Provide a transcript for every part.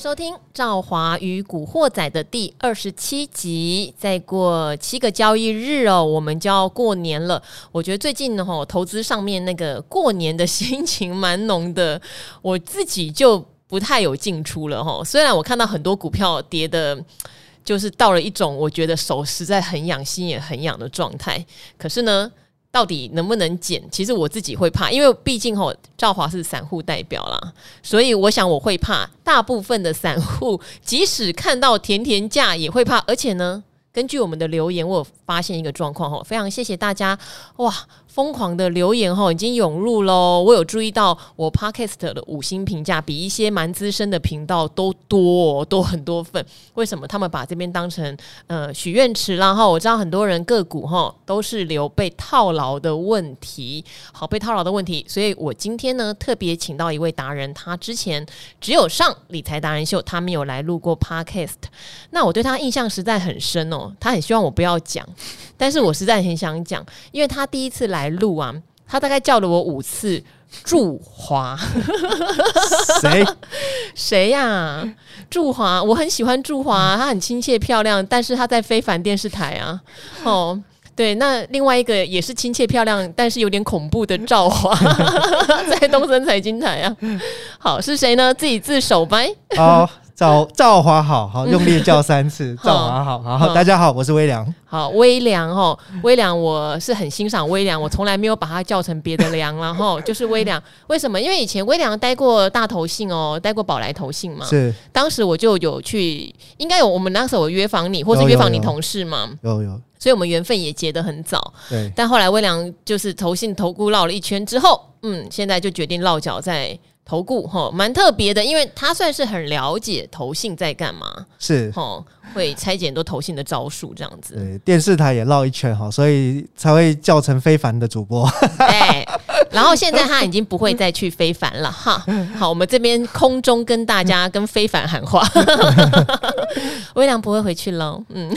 收听《赵华与古惑仔》的第二十七集。再过七个交易日哦，我们就要过年了。我觉得最近呢，吼投资上面那个过年的心情蛮浓的，我自己就不太有进出了哈。虽然我看到很多股票跌的，就是到了一种我觉得手实在很痒，心也很痒的状态，可是呢。到底能不能减？其实我自己会怕，因为毕竟吼赵华是散户代表啦，所以我想我会怕。大部分的散户即使看到甜甜价也会怕，而且呢，根据我们的留言，我发现一个状况吼，非常谢谢大家哇！疯狂的留言哈，已经涌入喽！我有注意到，我 Podcast 的五星评价比一些蛮资深的频道都多，多很多份。为什么？他们把这边当成呃许愿池，然后我知道很多人个股哈都是留被套牢的问题，好被套牢的问题。所以我今天呢特别请到一位达人，他之前只有上理财达人秀，他没有来录过 Podcast。那我对他印象实在很深哦，他很希望我不要讲，但是我实在很想讲，因为他第一次来。录啊！他大概叫了我五次，祝华谁 谁呀？祝华，我很喜欢祝华，他很亲切漂亮，但是他在非凡电视台啊。哦，对，那另外一个也是亲切漂亮，但是有点恐怖的赵华，在东森财经台啊。好，是谁呢？自己自首呗。好。赵赵华好好用力叫三次，赵华好好好，大家好，我是微良。好，微良哦，微良，我是很欣赏微良，我从来没有把他叫成别的良，然 后就是微良。为什么？因为以前微良待过大头信哦，待过宝来投信嘛。是。当时我就有去，应该有我们那时候有约访你，或是约访你同事嘛。有有，有，有。所以我们缘分也结得很早。对。但后来微良就是投信投顾绕了一圈之后，嗯，现在就决定落脚在。投顾哈，蛮特别的，因为他算是很了解投信在干嘛，是哈，会拆解很多投信的招数这样子。对，电视台也绕一圈哈，所以才会叫成非凡的主播。对，然后现在他已经不会再去非凡了哈。好，我们这边空中跟大家跟非凡喊话，微良不会回去喽。嗯，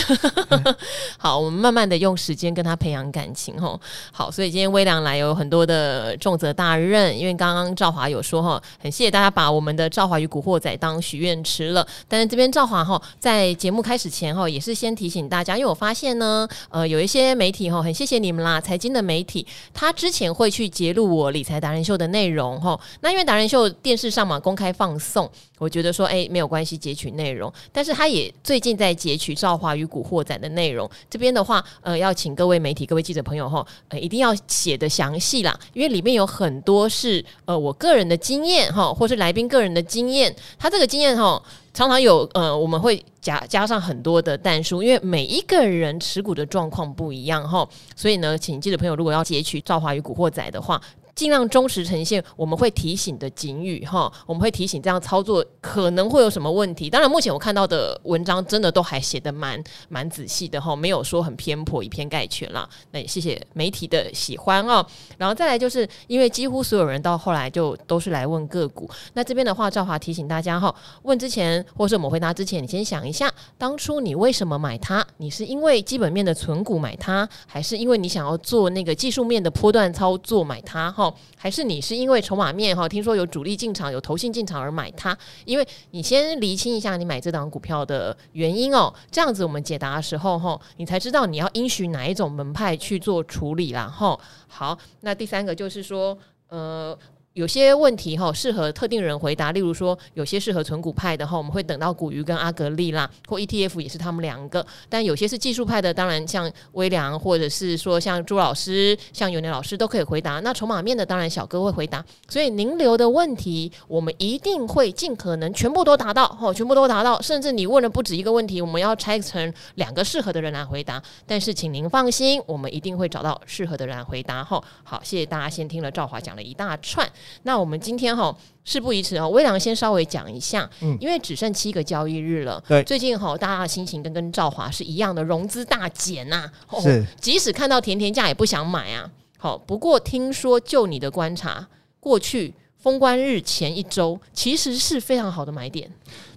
好，我们慢慢的用时间跟他培养感情齁。好，所以今天微良来有很多的重责大任，因为刚刚赵华有说哈。很谢谢大家把我们的赵华与古惑仔当许愿池了，但是这边赵华哈在节目开始前哈也是先提醒大家，因为我发现呢，呃有一些媒体哈很谢谢你们啦，财经的媒体他之前会去揭露我理财达人秀的内容哈，那因为达人秀电视上嘛公开放送，我觉得说哎没有关系截取内容，但是他也最近在截取赵华与古惑仔的内容，这边的话呃要请各位媒体各位记者朋友哈呃一定要写的详细啦，因为里面有很多是呃我个人的经验。经验哈，或是来宾个人的经验，他这个经验哈，常常有呃，我们会加加上很多的但书，因为每一个人持股的状况不一样哈，所以呢，请记者朋友如果要截取造华与古惑仔的话。尽量忠实呈现我们会提醒的警语哈，我们会提醒这样操作可能会有什么问题。当然，目前我看到的文章真的都还写得蛮蛮仔细的哈，没有说很偏颇、以偏概全啦。那也谢谢媒体的喜欢哦。然后再来就是因为几乎所有人到后来就都是来问个股，那这边的话，赵华提醒大家哈，问之前或是我们回答之前，你先想一下，当初你为什么买它？你是因为基本面的存股买它，还是因为你想要做那个技术面的波段操作买它？哈。还是你是因为筹码面哈，听说有主力进场、有投信进场而买它？因为你先厘清一下你买这档股票的原因哦，这样子我们解答的时候哈，你才知道你要应许哪一种门派去做处理啦哈。好，那第三个就是说，呃。有些问题哈适合特定人回答，例如说有些适合存股派的哈，我们会等到股鱼跟阿格丽啦，或 ETF 也是他们两个。但有些是技术派的，当然像威良或者是说像朱老师、像尤年老师都可以回答。那筹码面的当然小哥会回答。所以您留的问题，我们一定会尽可能全部都答到哈，全部都答到。甚至你问了不止一个问题，我们要拆成两个适合的人来回答。但是请您放心，我们一定会找到适合的人来回答哈。好，谢谢大家，先听了赵华讲了一大串。那我们今天哈事不宜迟哦，微良先稍微讲一下，嗯，因为只剩七个交易日了，对，最近哈大家的心情跟跟赵华是一样的，融资大减呐，是，即使看到甜甜价也不想买啊。好，不过听说就你的观察，过去封关日前一周其实是非常好的买点。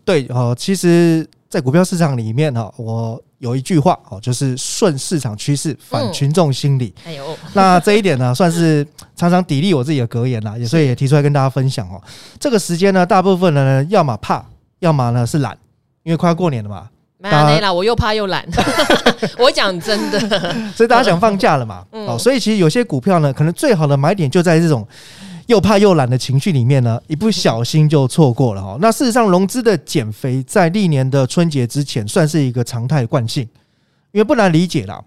对哦，其实，在股票市场里面哈，我。有一句话哦，就是顺市场趋势，反群众心理。哎呦，那这一点呢，算是常常砥砺我自己的格言啦，也所以也提出来跟大家分享哦。这个时间呢，大部分人呢，要么怕要么呢是懒，因为快要过年了嘛。没有啦，我又怕又懒。我讲真的，所以大家想放假了嘛？哦、嗯，所以其实有些股票呢，可能最好的买点就在这种又怕又懒的情绪里面呢，一不小心就错过了哈。那事实上，融资的减肥在历年的春节之前算是一个常态惯性，因为不难理解啦，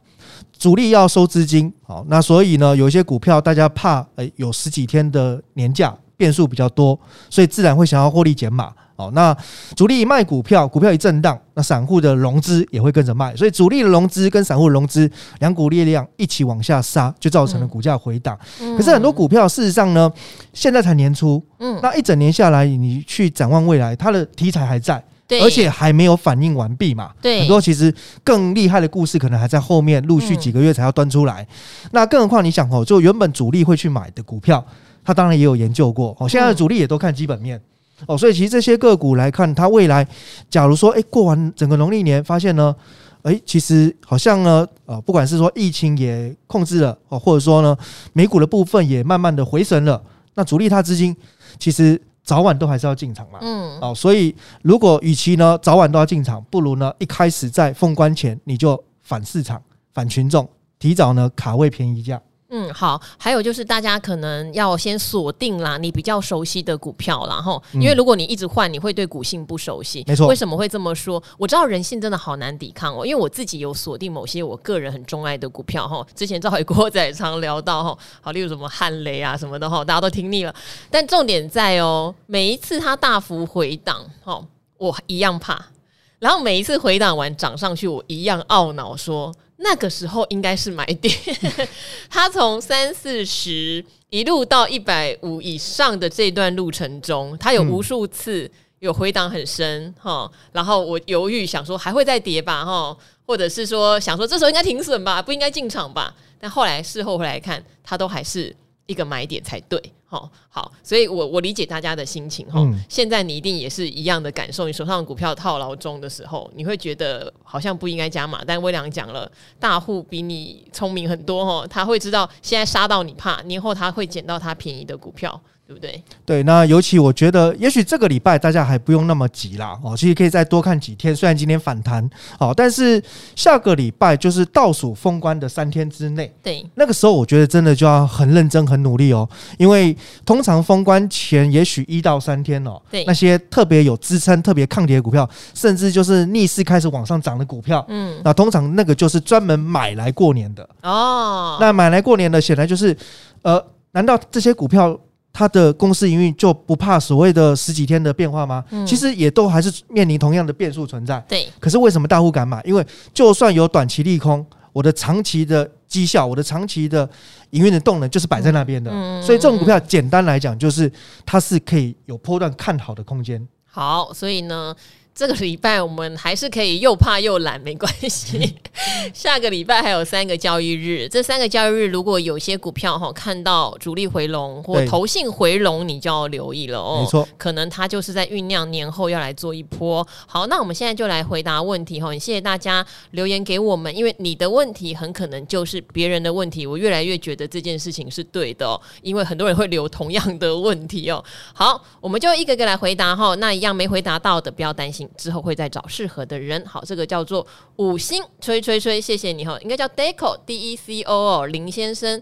主力要收资金，好，那所以呢，有一些股票大家怕，诶，有十几天的年假变数比较多，所以自然会想要获利减码。好，那主力一卖股票，股票一震荡，那散户的融资也会跟着卖，所以主力的融资跟散户的融资两股力量一起往下杀，就造成了股价回档。可是很多股票事实上呢，现在才年初，嗯，那一整年下来，你去展望未来，它的题材还在，对，而且还没有反应完毕嘛，对，很多其实更厉害的故事可能还在后面，陆续几个月才要端出来。那更何况你想哦，就原本主力会去买的股票，他当然也有研究过。哦，现在的主力也都看基本面。哦，所以其实这些个股来看，它未来，假如说，哎，过完整个农历年，发现呢，哎，其实好像呢，呃，不管是说疫情也控制了，哦，或者说呢，美股的部分也慢慢的回神了，那主力它资金其实早晚都还是要进场嘛，嗯，哦，所以如果与其呢早晚都要进场，不如呢一开始在封关前你就反市场、反群众，提早呢卡位便宜价。嗯，好，还有就是大家可能要先锁定啦，你比较熟悉的股票，然后，因为如果你一直换，你会对股性不熟悉。没错，为什么会这么说？我知道人性真的好难抵抗哦，因为我自己有锁定某些我个人很钟爱的股票哈。之前赵伟国仔常聊到哈，好，例如什么汉雷啊什么的哈，大家都听腻了。但重点在哦，每一次它大幅回档，哈，我一样怕；然后每一次回档完涨上去，我一样懊恼说。那个时候应该是买点，它从三四十一路到一百五以上的这段路程中，它有无数次有回档很深哈，然后我犹豫想说还会再跌吧哈，或者是说想说这时候应该停损吧，不应该进场吧，但后来事后回来看，它都还是一个买点才对。好好，所以我我理解大家的心情哈。嗯、现在你一定也是一样的感受，你手上的股票套牢中的时候，你会觉得好像不应该加码。但威廉讲了，大户比你聪明很多哈，他会知道现在杀到你怕，年后他会捡到他便宜的股票。对不对？对，那尤其我觉得，也许这个礼拜大家还不用那么急啦，哦，其实可以再多看几天。虽然今天反弹，哦，但是下个礼拜就是倒数封关的三天之内，对，那个时候我觉得真的就要很认真、很努力哦，因为通常封关前也许一到三天哦，对，那些特别有支撑、特别抗跌的股票，甚至就是逆势开始往上涨的股票，嗯，那通常那个就是专门买来过年的哦。那买来过年的，显然就是，呃，难道这些股票？它的公司营运就不怕所谓的十几天的变化吗？嗯、其实也都还是面临同样的变数存在。对，可是为什么大户敢买？因为就算有短期利空，我的长期的绩效，我的长期的营运的动能就是摆在那边的。嗯、所以这种股票简单来讲，就是它是可以有波段看好的空间。好，所以呢。这个礼拜我们还是可以又怕又懒，没关系。下个礼拜还有三个交易日，这三个交易日如果有些股票哈看到主力回笼或投信回笼，你就要留意了哦。没错，可能它就是在酝酿年后要来做一波。好，那我们现在就来回答问题哈。谢谢大家留言给我们，因为你的问题很可能就是别人的问题。我越来越觉得这件事情是对的哦，因为很多人会留同样的问题哦。好，我们就一个个来回答哈。那一样没回答到的，不要担心。之后会再找适合的人。好，这个叫做五星吹吹吹，谢谢你哈，应该叫 Deco D E C O 林先生，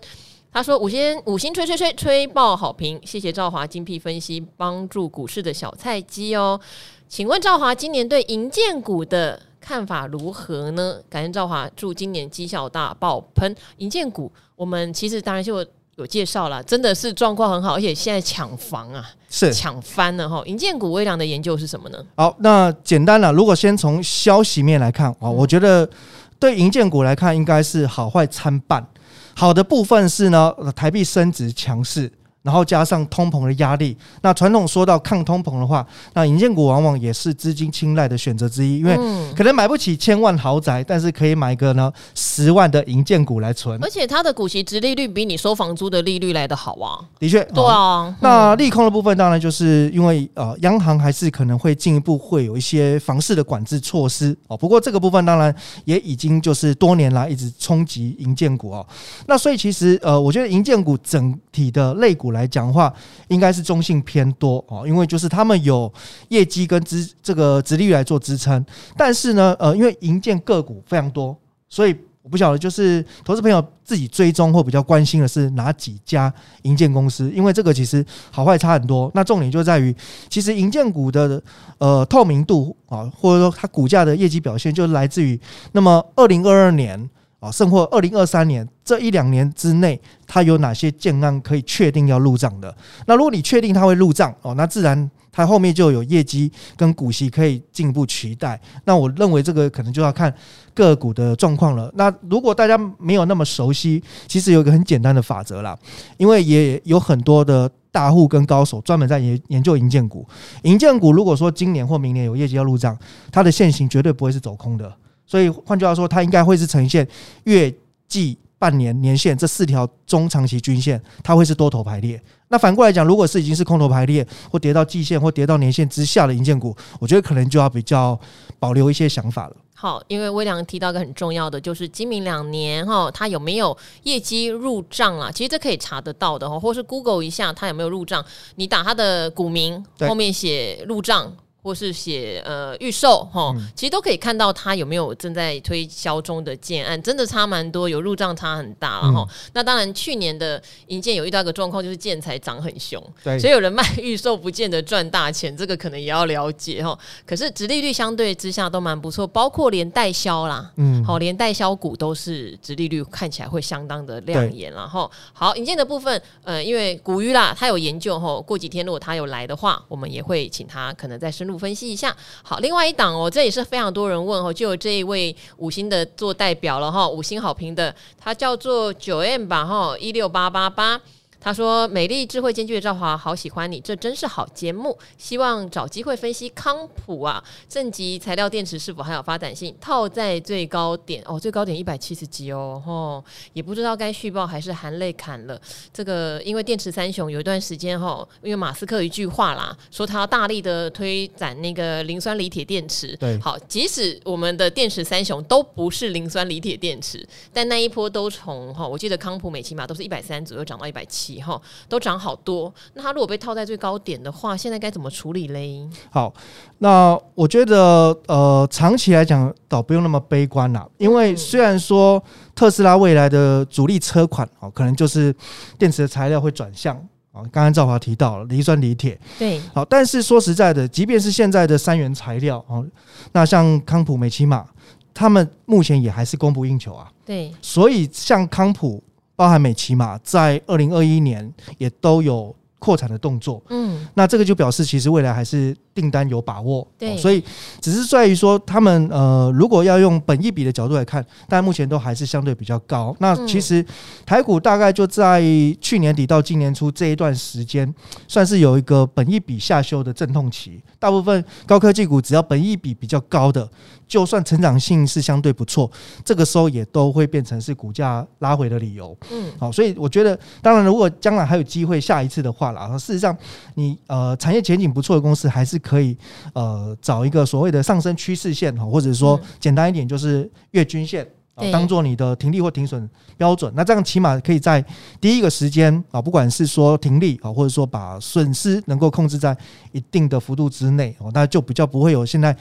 他说五星五星吹吹吹吹爆好评，谢谢赵华精辟分析，帮助股市的小菜鸡哦。请问赵华今年对银建股的看法如何呢？感谢赵华，祝今年绩效大爆喷。银建股，我们其实当然就。有介绍了，真的是状况很好，而且现在抢房啊，是抢翻了哈。银建股微量的研究是什么呢？好，那简单了，如果先从消息面来看啊，嗯、我觉得对银建股来看，应该是好坏参半。好的部分是呢，台币升值强势。然后加上通膨的压力，那传统说到抗通膨的话，那银建股往往也是资金青睐的选择之一，因为可能买不起千万豪宅，但是可以买个呢十万的银建股来存，而且它的股息殖利率比你收房租的利率来得好啊。的确，对啊。那利空的部分当然就是因为呃，央行还是可能会进一步会有一些房市的管制措施哦。不过这个部分当然也已经就是多年来一直冲击银建股哦。那所以其实呃，我觉得银建股整体的类股来讲话，应该是中性偏多哦，因为就是他们有业绩跟支这个殖利率来做支撑，但是呢，呃，因为营建个股非常多，所以。我不晓得，就是投资朋友自己追踪或比较关心的是哪几家营建公司，因为这个其实好坏差很多。那重点就在于，其实营建股的呃透明度啊，或者说它股价的业绩表现，就来自于那么二零二二年啊，甚或二零二三年这一两年之内，它有哪些建案可以确定要入账的。那如果你确定它会入账哦，那自然。它后面就有业绩跟股息可以进一步取代，那我认为这个可能就要看个股的状况了。那如果大家没有那么熟悉，其实有一个很简单的法则啦，因为也有很多的大户跟高手专门在研研究银建股。银建股如果说今年或明年有业绩要入账，它的线型绝对不会是走空的，所以换句话说，它应该会是呈现月季。半年、年线这四条中长期均线，它会是多头排列。那反过来讲，如果是已经是空头排列，或跌到季线，或跌到年线之下的银建股，我觉得可能就要比较保留一些想法了。好，因为微良提到一个很重要的，就是今明两年哈，它有没有业绩入账啊？其实这可以查得到的哈，或是 Google 一下它有没有入账，你打它的股名后面写入账。或是写呃预售哈，其实都可以看到它有没有正在推销中的建案，真的差蛮多，有入账差很大了哈。那当然，去年的银建有遇到一个状况，就是建材涨很凶，所以有人卖 预售不见得赚大钱，这个可能也要了解哈。可是殖利率相对之下都蛮不错，包括连代销啦，嗯，好，连代销股都是殖利率看起来会相当的亮眼然后好，银建的部分，呃，因为古鱼啦，他有研究哈，过几天如果他有来的话，我们也会请他可能再深入。分析一下，好，另外一档哦，这也是非常多人问哦，就有这一位五星的做代表了哈，五星好评的，他叫做九 M 吧哈，一六八八八。他说：“美丽智慧兼具的赵华，好喜欢你，这真是好节目。希望找机会分析康普啊，正极材料电池是否还有发展性？套在最高点哦，最高点一百七十几哦，吼，也不知道该续报还是含泪砍了。这个因为电池三雄有一段时间哈，因为马斯克一句话啦，说他要大力的推展那个磷酸锂铁电池。对，好，即使我们的电池三雄都不是磷酸锂铁电池，但那一波都从哈，我记得康普美起码都是一百三左右涨到一百七。”以后都涨好多，那它如果被套在最高点的话，现在该怎么处理嘞？好，那我觉得呃，长期来讲倒不用那么悲观啦，因为虽然说特斯拉未来的主力车款哦，可能就是电池的材料会转向啊，刚刚赵华提到了磷酸锂铁，对，好，但是说实在的，即便是现在的三元材料哦，那像康普、美奇玛，他们目前也还是供不应求啊，对，所以像康普。包含美琪玛在二零二一年也都有扩产的动作，嗯，那这个就表示其实未来还是订单有把握，对，所以只是在于说他们呃，如果要用本益比的角度来看，但目前都还是相对比较高。那其实台股大概就在去年底到今年初这一段时间，算是有一个本益比下修的阵痛期。大部分高科技股只要本益比比较高的，就算成长性是相对不错，这个时候也都会变成是股价拉回的理由。嗯，好，所以我觉得，当然如果将来还有机会下一次的话啦，事实上你呃产业前景不错的公司，还是可以呃找一个所谓的上升趋势线哈，或者说简单一点就是月均线。当做你的停利或停损标准，那这样起码可以在第一个时间啊，不管是说停利啊，或者说把损失能够控制在一定的幅度之内哦，那就比较不会有现在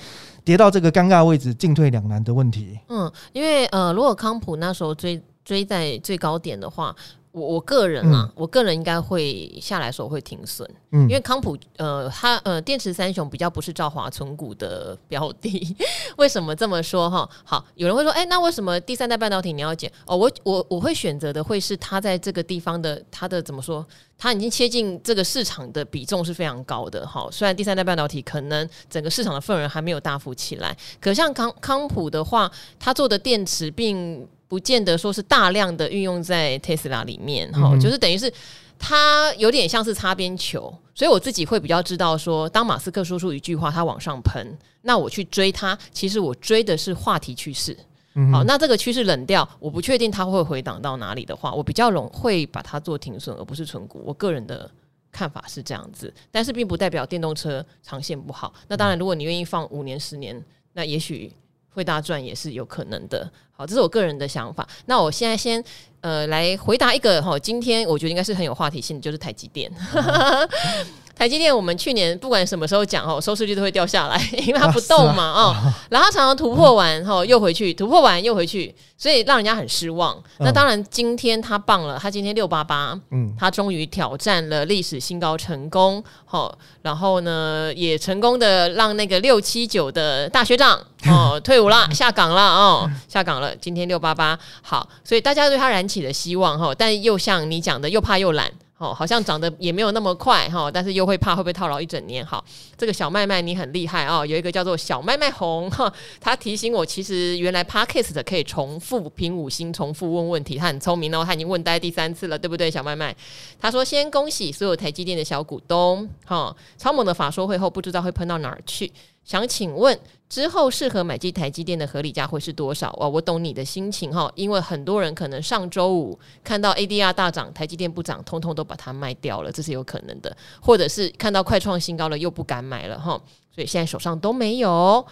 跌到这个尴尬位置进退两难的问题。嗯，因为呃，如果康普那时候追追在最高点的话。我我个人啊，嗯、我个人应该会下来的时候会停损，嗯，因为康普呃，它呃，电池三雄比较不是赵华存股的标的。为什么这么说哈？好，有人会说，哎、欸，那为什么第三代半导体你要减？哦，我我我会选择的会是它在这个地方的它的怎么说？它已经切近这个市场的比重是非常高的。哈，虽然第三代半导体可能整个市场的份额还没有大幅起来，可像康康普的话，它做的电池并。不见得说是大量的运用在特斯拉里面，哈、嗯，就是等于是它有点像是擦边球，所以我自己会比较知道说，当马斯克说出一句话，他往上喷，那我去追他，其实我追的是话题趋势，嗯、好，那这个趋势冷掉，我不确定它会回档到哪里的话，我比较容会把它做停损，而不是存股。我个人的看法是这样子，但是并不代表电动车长线不好。那当然，如果你愿意放五年、十年，那也许。会大赚也是有可能的。好，这是我个人的想法。那我现在先呃来回答一个哈，今天我觉得应该是很有话题性的，就是台积电。嗯台积电，我们去年不管什么时候讲哦，收视率都会掉下来，因为它不动嘛哦，啊啊、然后常常突破完后又回去，突破完又回去，所以让人家很失望。嗯、那当然，今天它棒了，它今天六八八，嗯，它终于挑战了历史新高成功，好，然后呢也成功的让那个六七九的大学长哦 退伍了，下岗了哦，下岗了。今天六八八好，所以大家对它燃起了希望哈，但又像你讲的，又怕又懒。哦，好像长得也没有那么快哈，但是又会怕会不会套牢一整年。好，这个小麦麦你很厉害哦，有一个叫做小麦麦红哈，他提醒我，其实原来 Podcast 可以重复评五星，重复问问题，他很聪明哦，他已经问呆第三次了，对不对？小麦麦，他说先恭喜所有台积电的小股东哈，超猛的法说会后不知道会喷到哪儿去。想请问之后适合买进台积电的合理价会是多少？哇，我懂你的心情哈，因为很多人可能上周五看到 ADR 大涨，台积电不涨，通通都把它卖掉了，这是有可能的，或者是看到快创新高了又不敢买了哈，所以现在手上都没有。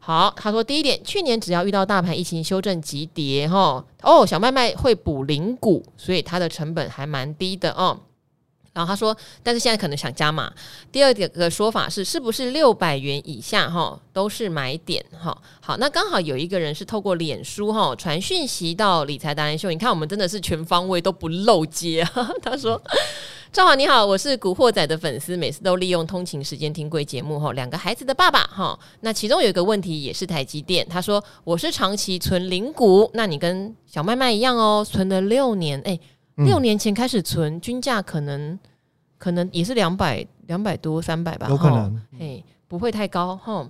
好，他说第一点，去年只要遇到大盘疫情修正急跌哈，哦，小麦麦会补零股，所以它的成本还蛮低的哦。然后他说，但是现在可能想加码。第二点个说法是，是不是六百元以下哈都是买点哈？好，那刚好有一个人是透过脸书哈传讯息到理财达人秀，你看我们真的是全方位都不漏接。他说：“赵华你好，我是古惑仔的粉丝，每次都利用通勤时间听贵节目哈。两个孩子的爸爸哈，那其中有一个问题也是台积电。他说我是长期存零股，那你跟小麦麦一样哦，存了六年哎。”六年前开始存，均价可能可能也是两百两百多三百吧，有可能，嘿，不会太高哈。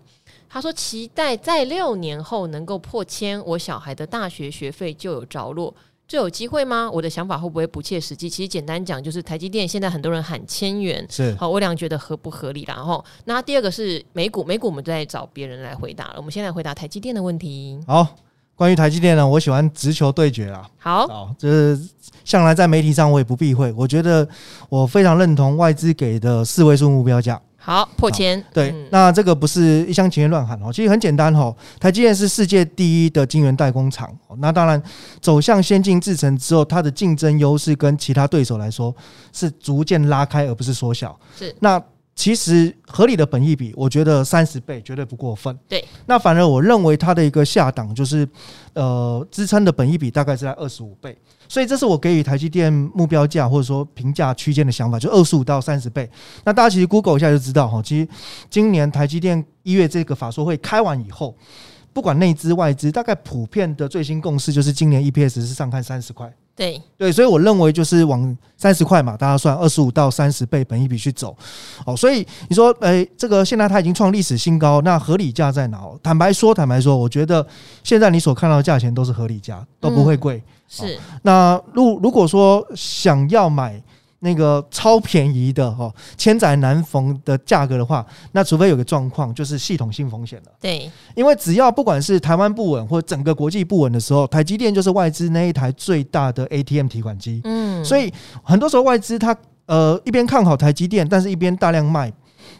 他说期待在六年后能够破千，我小孩的大学学费就有着落，这有机会吗？我的想法会不会不切实际？其实简单讲，就是台积电现在很多人喊千元，是好，我俩觉得合不合理？然后那第二个是美股，美股我们在找别人来回答了，我们先来回答台积电的问题。好。关于台积电呢，我喜欢直球对决啦。好，好，就是向来在媒体上我也不避讳，我觉得我非常认同外资给的四位数目标价。好，破千。对，嗯、那这个不是一厢情愿乱喊哦，其实很简单哦。台积电是世界第一的晶圆代工厂，那当然走向先进制程之后，它的竞争优势跟其他对手来说是逐渐拉开，而不是缩小。是那。其实合理的本益比，我觉得三十倍绝对不过分。对，那反而我认为它的一个下档就是，呃，支撑的本益比大概是在二十五倍。所以这是我给予台积电目标价或者说评价区间的想法，就二十五到三十倍。那大家其实 Google 一下就知道哈，其实今年台积电一月这个法说会开完以后，不管内资外资，大概普遍的最新共识就是今年 EPS 是上看三十块。对对，所以我认为就是往三十块嘛，大家算二十五到三十倍本一笔去走，哦，所以你说，诶，这个现在它已经创历史新高，那合理价在哪？坦白说，坦白说，我觉得现在你所看到的价钱都是合理价，都不会贵。嗯、是，那如如果说想要买。那个超便宜的哈，千载难逢的价格的话，那除非有个状况，就是系统性风险了。对，因为只要不管是台湾不稳或整个国际不稳的时候，台积电就是外资那一台最大的 ATM 提款机。嗯，所以很多时候外资它呃一边看好台积电，但是一边大量卖，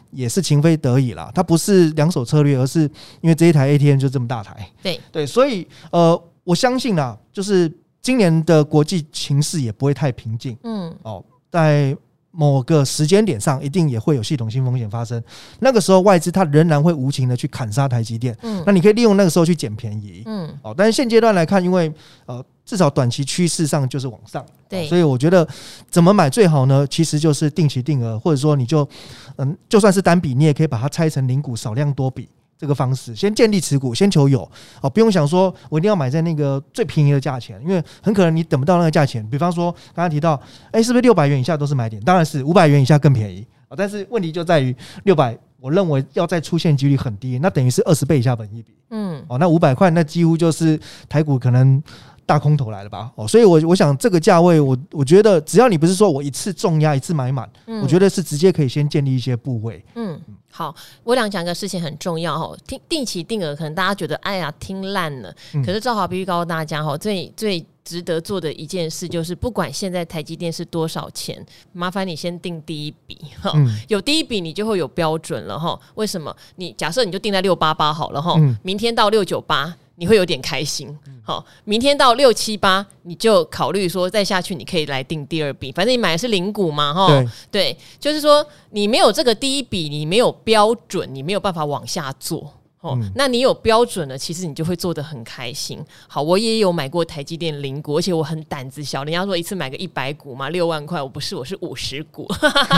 也是情非得已啦。它不是两手策略，而是因为这一台 ATM 就这么大台。对对，所以呃，我相信啦，就是今年的国际情势也不会太平静。嗯，哦。在某个时间点上，一定也会有系统性风险发生。那个时候，外资它仍然会无情的去砍杀台积电。嗯，那你可以利用那个时候去捡便宜。嗯，哦，但是现阶段来看，因为呃，至少短期趋势上就是往上。对，所以我觉得怎么买最好呢？其实就是定期定额，或者说你就嗯，就算是单笔，你也可以把它拆成零股，少量多笔。这个方式，先建立持股，先求有哦，不用想说我一定要买在那个最便宜的价钱，因为很可能你等不到那个价钱。比方说刚刚提到，哎，是不是六百元以下都是买点？当然是五百元以下更便宜啊。但是问题就在于六百，我认为要再出现几率很低，那等于是二十倍以下本一比。嗯，哦，那五百块那几乎就是台股可能。大空头来了吧？哦，所以我，我我想这个价位，我我觉得只要你不是说我一次重压一次买满，嗯，我觉得是直接可以先建立一些部位。嗯，好，我俩讲个事情很重要哈，定定期定额，可能大家觉得哎呀听烂了，可是赵华必须告诉大家哈，最最值得做的一件事就是，不管现在台积电是多少钱，麻烦你先定第一笔哈。嗯、有第一笔，你就会有标准了哈。为什么？你假设你就定在六八八好了哈，嗯、明天到六九八，你会有点开心。好，明天到六七八，你就考虑说再下去，你可以来定第二笔。反正你买的是零股嘛，哈。对，对，就是说你没有这个第一笔，你没有标准，你没有办法往下做。哦，那你有标准了，其实你就会做的很开心。好，我也有买过台积电零股，而且我很胆子小。人家说一次买个一百股嘛，六万块，我不是，我是五十股。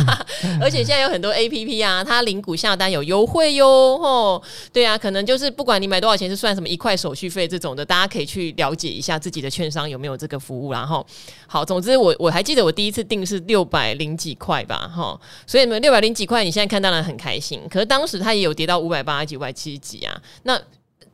而且现在有很多 APP 啊，它零股下单有优惠哟。哦，对啊，可能就是不管你买多少钱，是算什么一块手续费这种的，大家可以去了解一下自己的券商有没有这个服务。然后，好，总之我我还记得我第一次定是六百零几块吧，哈，所以你们六百零几块，你现在看当然很开心。可是当时它也有跌到五百八十几、五百七十几。啊，那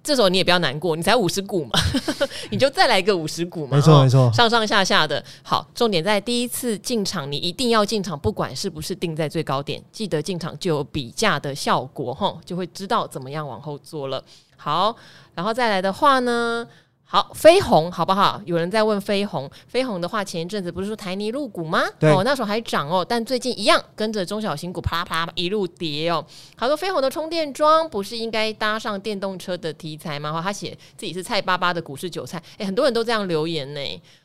这时候你也不要难过，你才五十股嘛，你就再来一个五十股嘛，没错没错，上上下下的，好，重点在第一次进场，你一定要进场，不管是不是定在最高点，记得进场就有比价的效果，吼，就会知道怎么样往后做了。好，然后再来的话呢？好，飞鸿好不好？有人在问飞鸿，飞鸿的话，前一阵子不是说台泥入股吗？对哦，那时候还涨哦，但最近一样跟着中小型股啪啪一路跌哦。好多飞鸿的充电桩不是应该搭上电动车的题材吗？他写自己是菜巴巴的股市韭菜，诶，很多人都这样留言呢。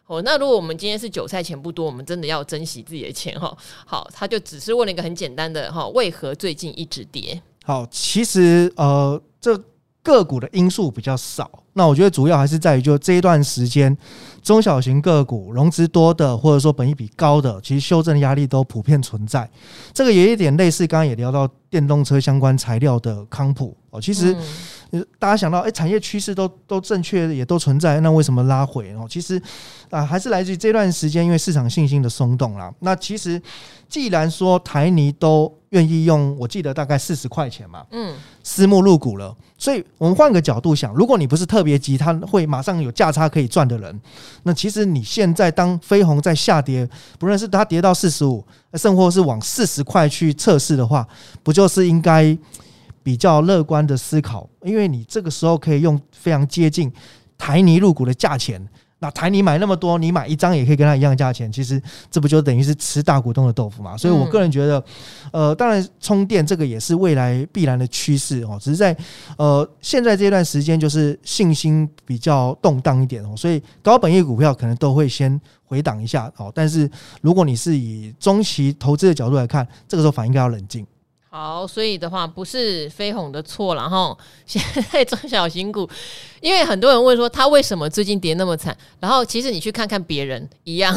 哦，那如果我们今天是韭菜钱不多，我们真的要珍惜自己的钱哈。好，他就只是问了一个很简单的哈，为何最近一直跌？好，其实呃这。个股的因素比较少，那我觉得主要还是在于，就这一段时间，中小型个股融资多的，或者说本益比高的，其实修正压力都普遍存在。这个也有一点类似，刚刚也聊到电动车相关材料的康普哦，其实。大家想到，哎，产业趋势都都正确，也都存在，那为什么拉回？哦，其实啊，还是来自于这段时间，因为市场信心的松动啦。那其实，既然说台泥都愿意用，我记得大概四十块钱嘛，嗯，私募入股了，所以我们换个角度想，如果你不是特别急，他会马上有价差可以赚的人，那其实你现在当飞鸿在下跌，不论是它跌到四十五，甚或是往四十块去测试的话，不就是应该？比较乐观的思考，因为你这个时候可以用非常接近台泥入股的价钱，那台你买那么多，你买一张也可以跟他一样价钱，其实这不就等于是吃大股东的豆腐嘛？所以我个人觉得，呃，当然充电这个也是未来必然的趋势哦，只是在呃现在这段时间就是信心比较动荡一点哦，所以高本益股票可能都会先回档一下哦，但是如果你是以中期投资的角度来看，这个时候反应应该要冷静。好，所以的话不是飞鸿的错，然后 现在中小型股，因为很多人问说他为什么最近跌那么惨，然后其实你去看看别人一样，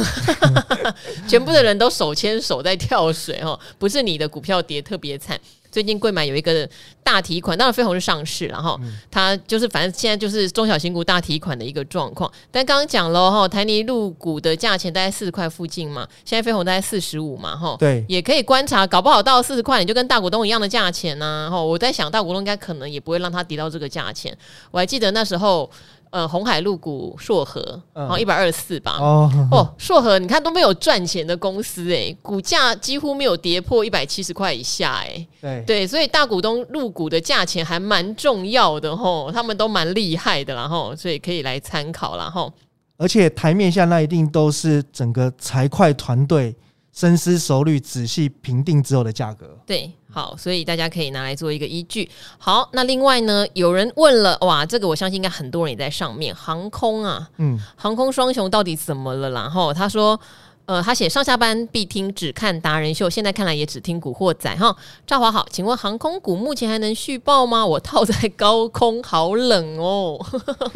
全部的人都手牵手在跳水哦，不是你的股票跌特别惨。最近贵买有一个大提款，当然飞鸿是上市，然后它就是反正现在就是中小型股大提款的一个状况。但刚刚讲了哈，台泥入股的价钱大概四十块附近嘛，现在飞鸿大概四十五嘛，哈，对，也可以观察，搞不好到四十块你就跟大股东一样的价钱呢，哈，我在想大股东应该可能也不会让它跌到这个价钱。我还记得那时候。呃，红海入股硕和，然后一百二十四吧。哦，哦，硕和，你看都没有赚钱的公司哎，股价几乎没有跌破一百七十块以下哎。对对，所以大股东入股的价钱还蛮重要的吼，他们都蛮厉害的，然后所以可以来参考，然后而且台面下那一定都是整个财会团队深思熟虑、仔细评定之后的价格。对。好，所以大家可以拿来做一个依据。好，那另外呢，有人问了，哇，这个我相信应该很多人也在上面。航空啊，嗯，航空双雄到底怎么了？然后他说，呃，他写上下班必听，只看达人秀，现在看来也只听古惑仔哈。赵华好，请问航空股目前还能续报吗？我套在高空，好冷哦，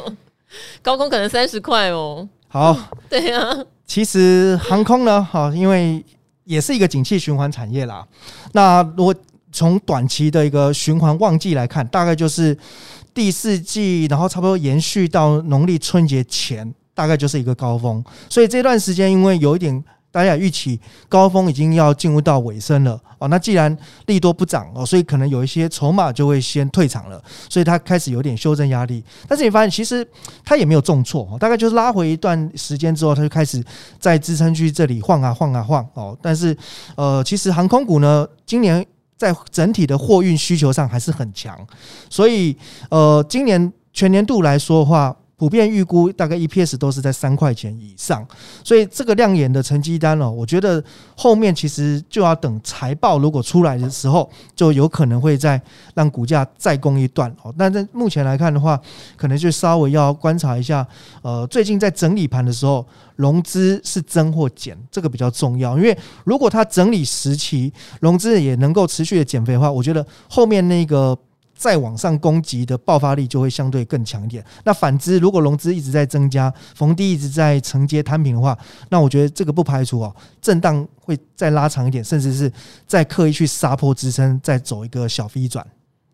高空可能三十块哦。好，对呀、啊，其实航空呢，好，因为也是一个景气循环产业啦。那如果从短期的一个循环旺季来看，大概就是第四季，然后差不多延续到农历春节前，大概就是一个高峰。所以这段时间，因为有一点大家也预期高峰已经要进入到尾声了哦。那既然利多不涨哦，所以可能有一些筹码就会先退场了，所以它开始有点修正压力。但是你发现其实它也没有重挫，大概就是拉回一段时间之后，它就开始在支撑区这里晃啊晃啊晃哦。但是呃，其实航空股呢，今年。在整体的货运需求上还是很强，所以呃，今年全年度来说的话，普遍预估大概 EPS 都是在三块钱以上，所以这个亮眼的成绩单哦，我觉得后面其实就要等财报如果出来的时候，就有可能会再让股价再攻一段哦。但在目前来看的话，可能就稍微要观察一下，呃，最近在整理盘的时候，融资是增或减，这个比较重要。因为如果它整理时期融资也能够持续的减肥的话，我觉得后面那个。再往上攻击的爆发力就会相对更强一点。那反之，如果融资一直在增加，逢低一直在承接摊平的话，那我觉得这个不排除哦，震荡会再拉长一点，甚至是再刻意去杀破支撑，再走一个小 V 转。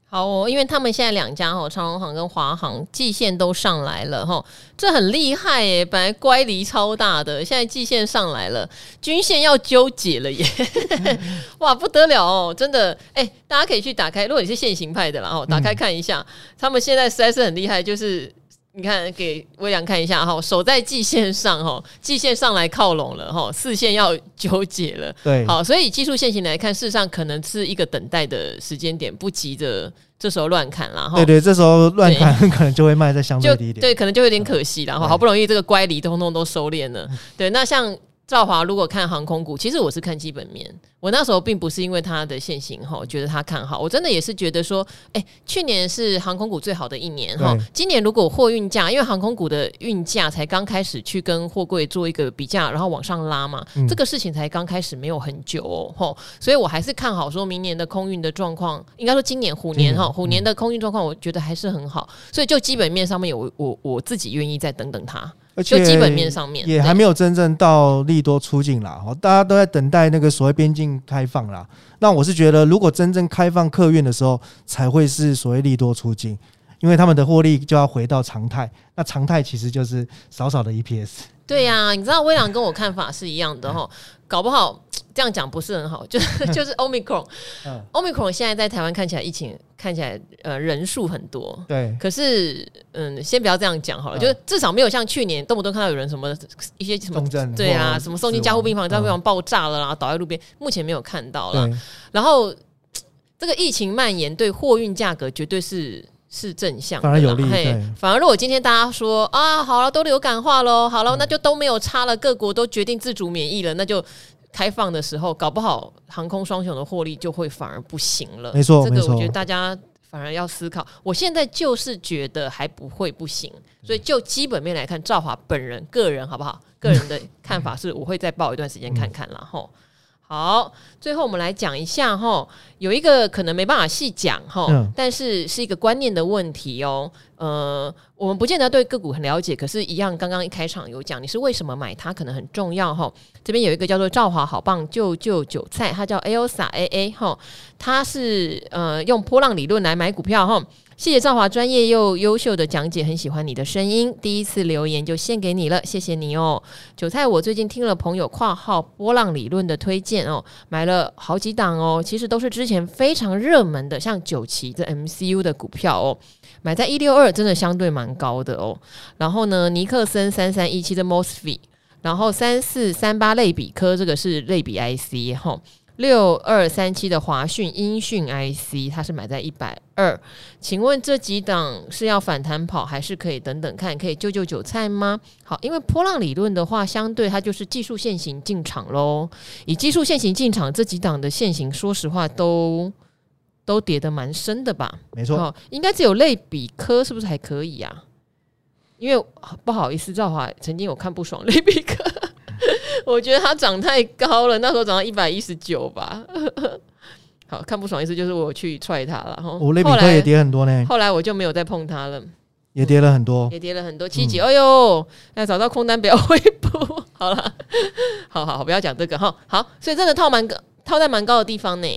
好哦，因为他们现在两家哈，长荣航跟华航季线都上来了哈，这很厉害耶！本来乖离超大的，现在季线上来了，均线要纠结了耶！哇，不得了哦，真的哎，大家可以去打开，如果你是现行派的啦，然后打开看一下，嗯、他们现在实在是很厉害，就是。你看，给微良看一下哈，守在季线上哈，季线上来靠拢了哈，四线要纠结了。对，好，所以技术线型来看，事实上可能是一个等待的时间点，不急着这时候乱砍了哈。对对，这时候乱砍 可能就会卖在相对低点，对，可能就有点可惜了哈。好不容易这个乖离通通都收敛了，对，那像。兆华如果看航空股，其实我是看基本面。我那时候并不是因为它的现行哈，觉得它看好。我真的也是觉得说，哎、欸，去年是航空股最好的一年哈。今年如果货运价，因为航空股的运价才刚开始去跟货柜做一个比价，然后往上拉嘛，这个事情才刚开始没有很久哦。所以我还是看好说明年的空运的状况，应该说今年虎年哈，虎年的空运状况，我觉得还是很好。所以就基本面上面，我我我自己愿意再等等它。而且基本面上面也还没有真正到利多出境啦，大家都在等待那个所谓边境开放啦。那我是觉得，如果真正开放客运的时候，才会是所谓利多出境，因为他们的获利就要回到常态。那常态其实就是少少的 EPS。对呀，你知道威良跟我看法是一样的哈，搞不好。这样讲不是很好，就是 就是 Omicron，Omicron、嗯、Omicron 现在在台湾看起来疫情看起来呃人数很多，对，可是嗯，先不要这样讲好了，嗯、就是至少没有像去年动不动看到有人什么一些什么对啊，什么送进加护病房，加护病房爆炸了，然后倒在路边，目前没有看到了。然后 这个疫情蔓延对货运价格绝对是是正向，反而有利。嘿，反而如果今天大家说啊，好了，都流感化喽，好了，那就都没有差了，各国都决定自主免疫了，那就。开放的时候，搞不好航空双雄的获利就会反而不行了。没错，这个我觉得大家反而要思考。我现在就是觉得还不会不行，所以就基本面来看，赵华本人个人好不好？个人的看法是，我会再报一段时间看看然后。好，最后我们来讲一下哈，有一个可能没办法细讲哈，但是是一个观念的问题哦。呃，我们不见得对个股很了解，可是，一样刚刚一开场有讲，你是为什么买它，可能很重要哈。这边有一个叫做兆华好棒救救韭菜，它叫 Elsa AA 哈，它是呃用波浪理论来买股票哈。谢谢兆华专业又优秀的讲解，很喜欢你的声音。第一次留言就献给你了，谢谢你哦。韭菜，我最近听了朋友括号波浪理论的推荐哦，买了好几档哦，其实都是之前非常热门的，像九旗这 MCU 的股票哦，买在一六二，真的相对蛮高的哦。然后呢，尼克森三三一七的 MOSFET，然后三四三八类比科，这个是类比 IC 哈。六二三七的华讯音讯 IC，它是买在一百二，请问这几档是要反弹跑，还是可以等等看，可以救救韭菜吗？好，因为波浪理论的话，相对它就是技术线型进场喽。以技术线型进场，这几档的线型，说实话都都跌得蛮深的吧？没错，哦，应该只有类比科是不是还可以啊？因为不好意思，赵华曾经有看不爽类比科。我觉得它涨太高了，那时候涨到一百一十九吧。好，看不爽意思就是我去踹它了。哈，我类比特也跌很多呢。后来我就没有再碰它了，也跌了很多，也跌了很多。七几，哎呦，那找到空单不要回补。好了，好好好，不要讲这个哈。好，所以真的套蛮高，套在蛮高的地方呢，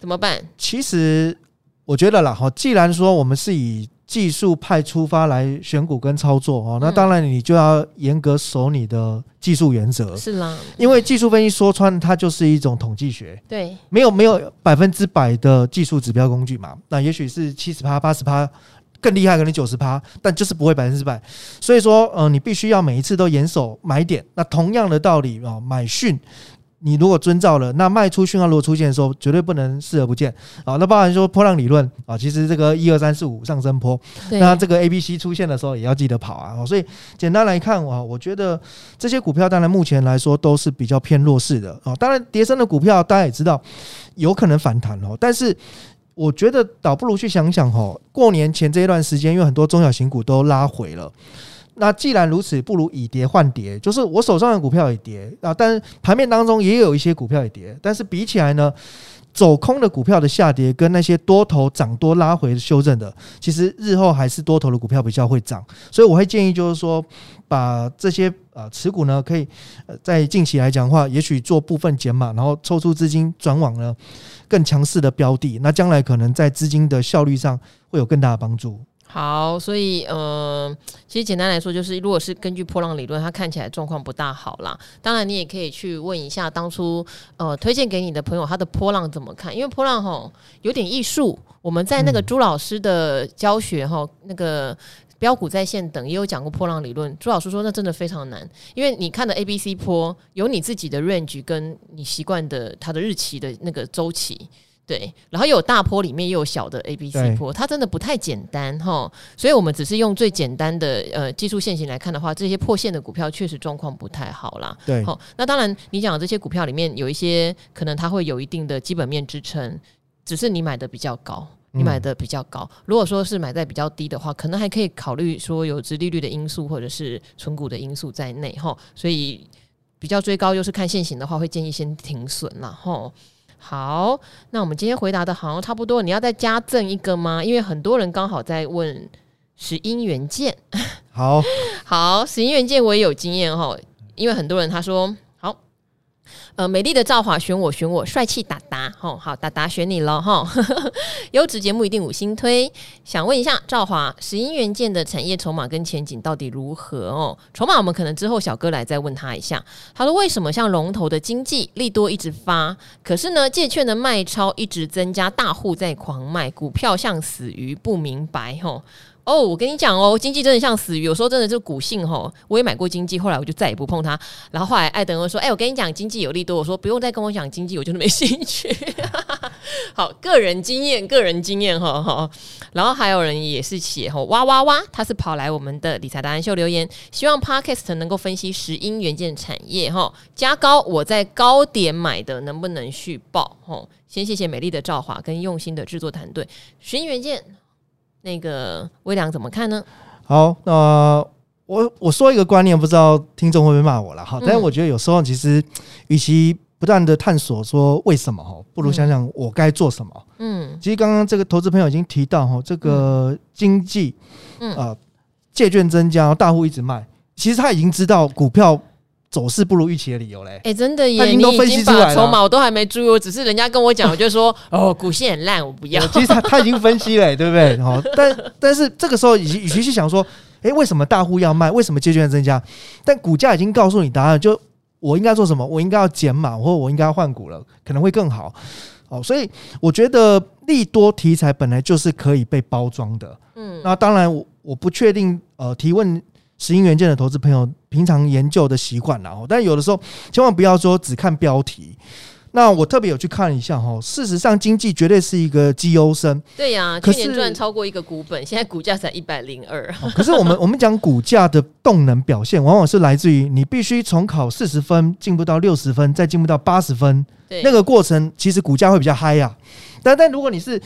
怎么办？其实我觉得啦，哈，既然说我们是以。技术派出发来选股跟操作哦，那当然你就要严格守你的技术原则。是啦，因为技术分析说穿它就是一种统计学。对，没有没有百分之百的技术指标工具嘛。那也许是七十趴、八十趴更厉害，可能九十趴，但就是不会百分之百。所以说，呃，你必须要每一次都严守买点。那同样的道理啊，买讯你如果遵照了，那卖出讯号如果出现的时候，绝对不能视而不见啊。那包含说波浪理论啊，其实这个一二三四五上升坡，那这个 A B C 出现的时候也要记得跑啊。所以简单来看啊，我觉得这些股票当然目前来说都是比较偏弱势的啊。当然跌深的股票大家也知道有可能反弹哦，但是我觉得倒不如去想想哦，过年前这一段时间，因为很多中小型股都拉回了。那既然如此，不如以跌换跌，就是我手上的股票也跌啊，但是盘面当中也有一些股票也跌，但是比起来呢，走空的股票的下跌跟那些多头涨多拉回修正的，其实日后还是多头的股票比较会涨，所以我会建议就是说，把这些呃持股呢，可以在近期来讲的话，也许做部分减码，然后抽出资金转往呢更强势的标的，那将来可能在资金的效率上会有更大的帮助。好，所以呃，其实简单来说，就是如果是根据波浪理论，它看起来状况不大好啦。当然，你也可以去问一下当初呃推荐给你的朋友，他的波浪怎么看？因为波浪吼有点艺术。我们在那个朱老师的教学哈，嗯、那个标股在线等也有讲过波浪理论。朱老师说那真的非常难，因为你看的 A、B、C 波有你自己的 range，跟你习惯的它的日期的那个周期。对，然后又有大坡，里面又有小的 A、B、C 坡，它真的不太简单哈。所以我们只是用最简单的呃技术线型来看的话，这些破线的股票确实状况不太好啦。对，好，那当然你讲的这些股票里面有一些可能它会有一定的基本面支撑，只是你买的比较高，你买的比较高。嗯、如果说是买在比较低的话，可能还可以考虑说有殖利率的因素或者是存股的因素在内哈。所以比较追高又是看现行的话，会建议先停损了哈。好，那我们今天回答的好像差不多，你要再加赠一个吗？因为很多人刚好在问石英元件。好 好，石英元件我也有经验哈，因为很多人他说。呃，美丽的赵华选我选我，帅气达达，吼好达达选你了哈，优质节目一定五星推。想问一下赵华，石英元件的产业筹码跟前景到底如何哦？筹码我们可能之后小哥来再问他一下。他说为什么像龙头的经济利多一直发，可是呢借券的卖超一直增加，大户在狂卖，股票像死鱼，不明白吼。哦我跟你讲哦，经济真的像死鱼，有时候真的就股性吼。我也买过经济，后来我就再也不碰它。然后后来艾德恩说：“哎、我跟你讲，经济有利多。”我说：“不用再跟我讲经济，我就是没兴趣。”好，个人经验，个人经验哈哈。然后还有人也是写吼哇哇哇，他是跑来我们的理财达人秀留言，希望 Podcast 能够分析石英元件产业哈。加高我在高点买的能不能续报？吼，先谢谢美丽的赵华跟用心的制作团队，石英元件。那个微良怎么看呢？好，那、呃、我我说一个观念，不知道听众会不会骂我了哈。但是我觉得有时候其实，与其不断的探索说为什么哈，不如想想我该做什么。嗯，其实刚刚这个投资朋友已经提到哈，这个经济，嗯啊，借券增加，大户一直卖，其实他已经知道股票。走势不如预期的理由嘞？哎，真的耶！你已经把筹码我都还没注意，我只是人家跟我讲，我就说哦，股性很烂，我不要。其实他他已经分析了，对不对？好，但但是这个时候，与其与其去想说，哎，为什么大户要卖？为什么借券增加？但股价已经告诉你答案，就我应该做什么？我应该要减码，或者我应该要换股了，可能会更好。哦，所以我觉得利多题材本来就是可以被包装的。嗯，那当然我我不确定，呃，提问。石英元件的投资朋友平常研究的习惯，然后，但有的时候千万不要说只看标题。那我特别有去看一下哈，事实上经济绝对是一个绩优生。对呀、啊，去年赚超过一个股本，现在股价才一百零二。可是我们 我们讲股价的动能表现，往往是来自于你必须从考四十分进步到六十分，再进步到八十分，那个过程其实股价会比较嗨呀。但但如果你是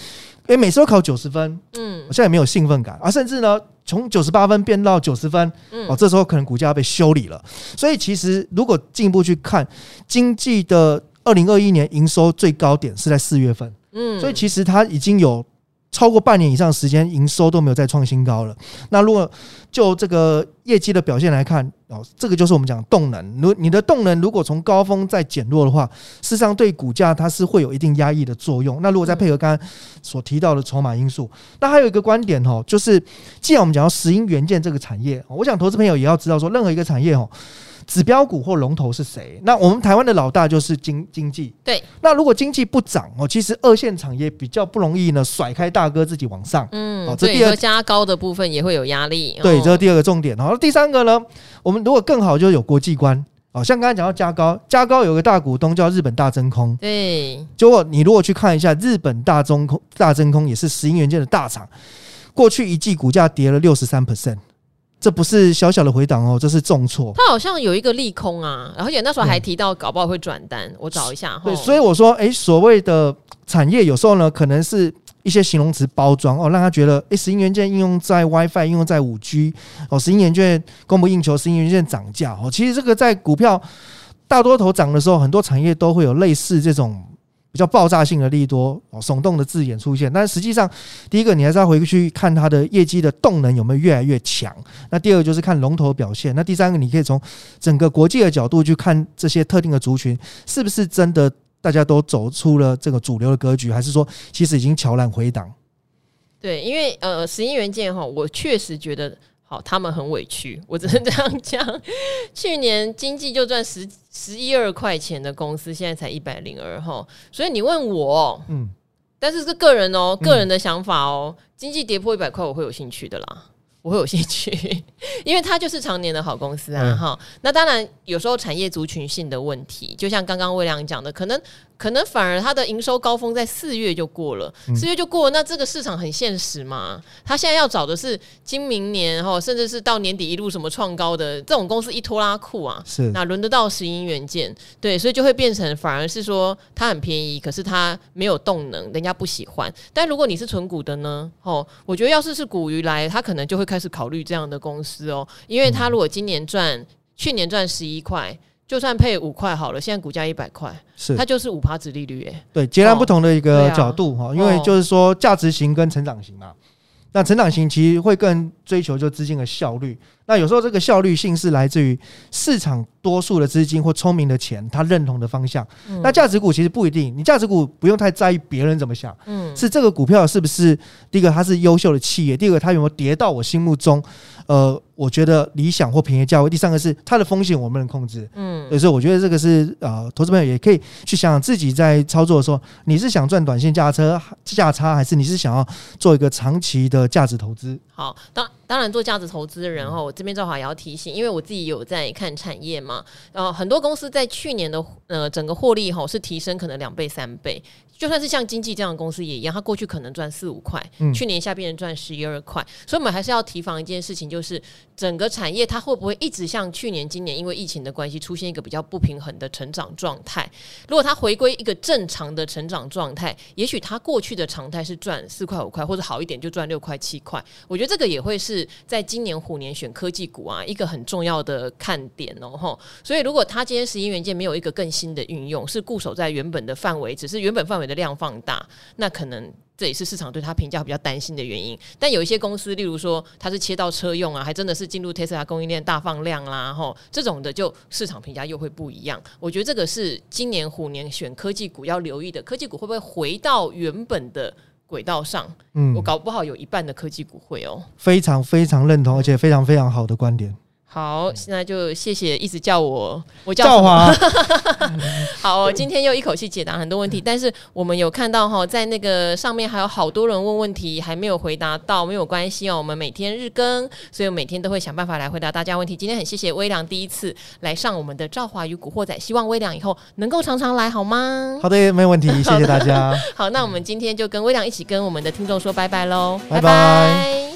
诶每次都考九十分，嗯，我现在也没有兴奋感啊，甚至呢。从九十八分变到九十分，哦，这时候可能股价要被修理了。所以其实如果进一步去看经济的二零二一年营收最高点是在四月份，嗯，所以其实它已经有。超过半年以上时间，营收都没有再创新高了。那如果就这个业绩的表现来看，哦，这个就是我们讲动能。如你的动能如果从高峰再减弱的话，事实上对股价它是会有一定压抑的作用。那如果再配合刚刚所提到的筹码因素，那还有一个观点哦，就是既然我们讲到石英元件这个产业，我想投资朋友也要知道说，任何一个产业哦。指标股或龙头是谁？那我们台湾的老大就是经经济。对，那如果经济不涨哦，其实二线产业比较不容易呢，甩开大哥自己往上。嗯，哦，这第二加高的部分也会有压力。对，这是第二个重点。好，第三个呢，我们如果更好，就有国际观哦，像刚才讲到加高，加高有个大股东叫日本大真空，对，结果你如果去看一下日本大中空、大真空也是石英元件的大厂，过去一季股价跌了六十三 percent，这不是小小的回档哦，这是重挫。它好像有一个利空啊，而且那时候还提到搞不好会转单，我找一下。对，所以我说，哎，所谓的产业有时候呢，可能是。一些形容词包装哦，让他觉得诶，石英元件应用在 WiFi，应用在五 G 哦，石英元件供不应求，石英元件涨价哦。其实这个在股票大多头涨的时候，很多产业都会有类似这种比较爆炸性的利多哦，耸动的字眼出现。但实际上，第一个你还是要回去看它的业绩的动能有没有越来越强。那第二个就是看龙头表现。那第三个，你可以从整个国际的角度去看这些特定的族群是不是真的。大家都走出了这个主流的格局，还是说其实已经悄然回档？对，因为呃，石英元件哈，我确实觉得好，他们很委屈，我只能这样讲。去年经济就赚十十一二块钱的公司，现在才一百零二哈，所以你问我，嗯，但是是个人哦，个人的想法哦，经济跌破一百块，我会有兴趣的啦。我会有兴趣，因为它就是常年的好公司啊，哈、嗯。那当然，有时候产业族群性的问题，就像刚刚魏良讲的，可能。可能反而它的营收高峰在四月就过了，四月就过了，那这个市场很现实嘛。他现在要找的是今明年哈，甚至是到年底一路什么创高的这种公司一拖拉库啊，是哪轮得到石英元件？对，所以就会变成反而是说它很便宜，可是它没有动能，人家不喜欢。但如果你是纯股的呢？哦，我觉得要是是股鱼来，他可能就会开始考虑这样的公司哦，因为他如果今年赚，去年赚十一块。就算配五块好了，现在股价一百块，是。它就是五趴值利率，哎，对，截然不同的一个角度哈，哦啊、因为就是说价值型跟成长型嘛，那成长型其实会更追求就资金的效率，那有时候这个效率性是来自于市场多数的资金或聪明的钱，他认同的方向。嗯、那价值股其实不一定，你价值股不用太在意别人怎么想，嗯，是这个股票是不是第一个它是优秀的企业，第二个它有没有跌到我心目中，呃。我觉得理想或便宜价位，第三个是它的风险我们能控制，嗯，所以我觉得这个是呃，投资朋友也可以去想想自己在操作的时候，你是想赚短线价差价差，还是你是想要做一个长期的价值投资？好，当当然做价值投资的人哈，我这边正好也要提醒，因为我自己有在看产业嘛，呃，很多公司在去年的呃整个获利哈是提升可能两倍三倍。就算是像经济这样的公司也一样，它过去可能赚四五块，嗯、去年一下变成赚十一二块，所以我们还是要提防一件事情，就是整个产业它会不会一直像去年、今年因为疫情的关系出现一个比较不平衡的成长状态？如果它回归一个正常的成长状态，也许它过去的常态是赚四块五块，或者好一点就赚六块七块。我觉得这个也会是在今年虎年选科技股啊一个很重要的看点哦吼。所以如果它今天十一元件没有一个更新的运用，是固守在原本的范围，只是原本范围的。量放大，那可能这也是市场对它评价比较担心的原因。但有一些公司，例如说它是切到车用啊，还真的是进入 Tesla 供应链大放量啦，吼，这种的就市场评价又会不一样。我觉得这个是今年虎年选科技股要留意的，科技股会不会回到原本的轨道上？嗯，我搞不好有一半的科技股会哦。非常非常认同，而且非常非常好的观点。好，现在就谢谢一直叫我，我叫什么？好，今天又一口气解答很多问题，但是我们有看到哈，在那个上面还有好多人问问题还没有回答到，没有关系哦，我们每天日更，所以我每天都会想办法来回答大家问题。今天很谢谢微良第一次来上我们的《赵华与古惑仔》，希望微良以后能够常常来，好吗？好的，没有问题，谢谢大家。好，那我们今天就跟微良一起跟我们的听众说拜拜喽，拜拜。拜拜。